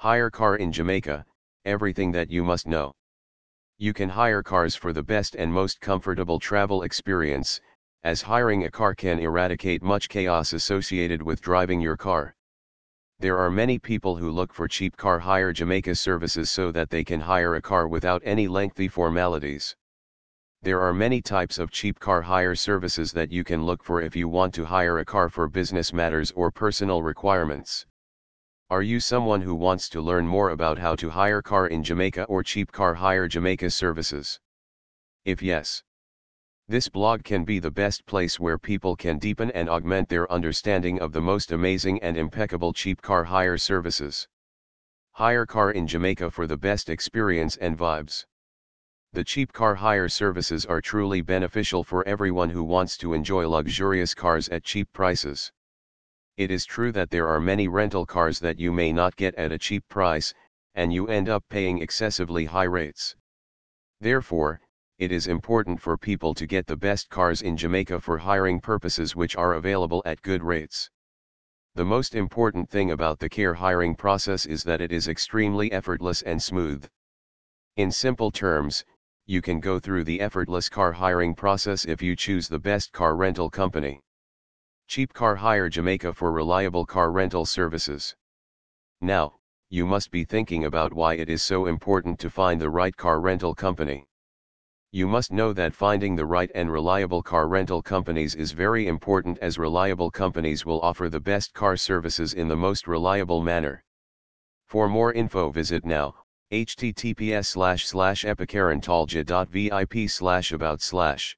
Hire car in Jamaica, everything that you must know. You can hire cars for the best and most comfortable travel experience, as hiring a car can eradicate much chaos associated with driving your car. There are many people who look for cheap car hire Jamaica services so that they can hire a car without any lengthy formalities. There are many types of cheap car hire services that you can look for if you want to hire a car for business matters or personal requirements. Are you someone who wants to learn more about how to hire car in Jamaica or cheap car hire Jamaica services? If yes, this blog can be the best place where people can deepen and augment their understanding of the most amazing and impeccable cheap car hire services. Hire car in Jamaica for the best experience and vibes. The cheap car hire services are truly beneficial for everyone who wants to enjoy luxurious cars at cheap prices. It is true that there are many rental cars that you may not get at a cheap price, and you end up paying excessively high rates. Therefore, it is important for people to get the best cars in Jamaica for hiring purposes which are available at good rates. The most important thing about the car hiring process is that it is extremely effortless and smooth. In simple terms, you can go through the effortless car hiring process if you choose the best car rental company. Cheap Car Hire Jamaica for reliable car rental services. Now, you must be thinking about why it is so important to find the right car rental company. You must know that finding the right and reliable car rental companies is very important as reliable companies will offer the best car services in the most reliable manner. For more info visit now, https slash slash slash about slash.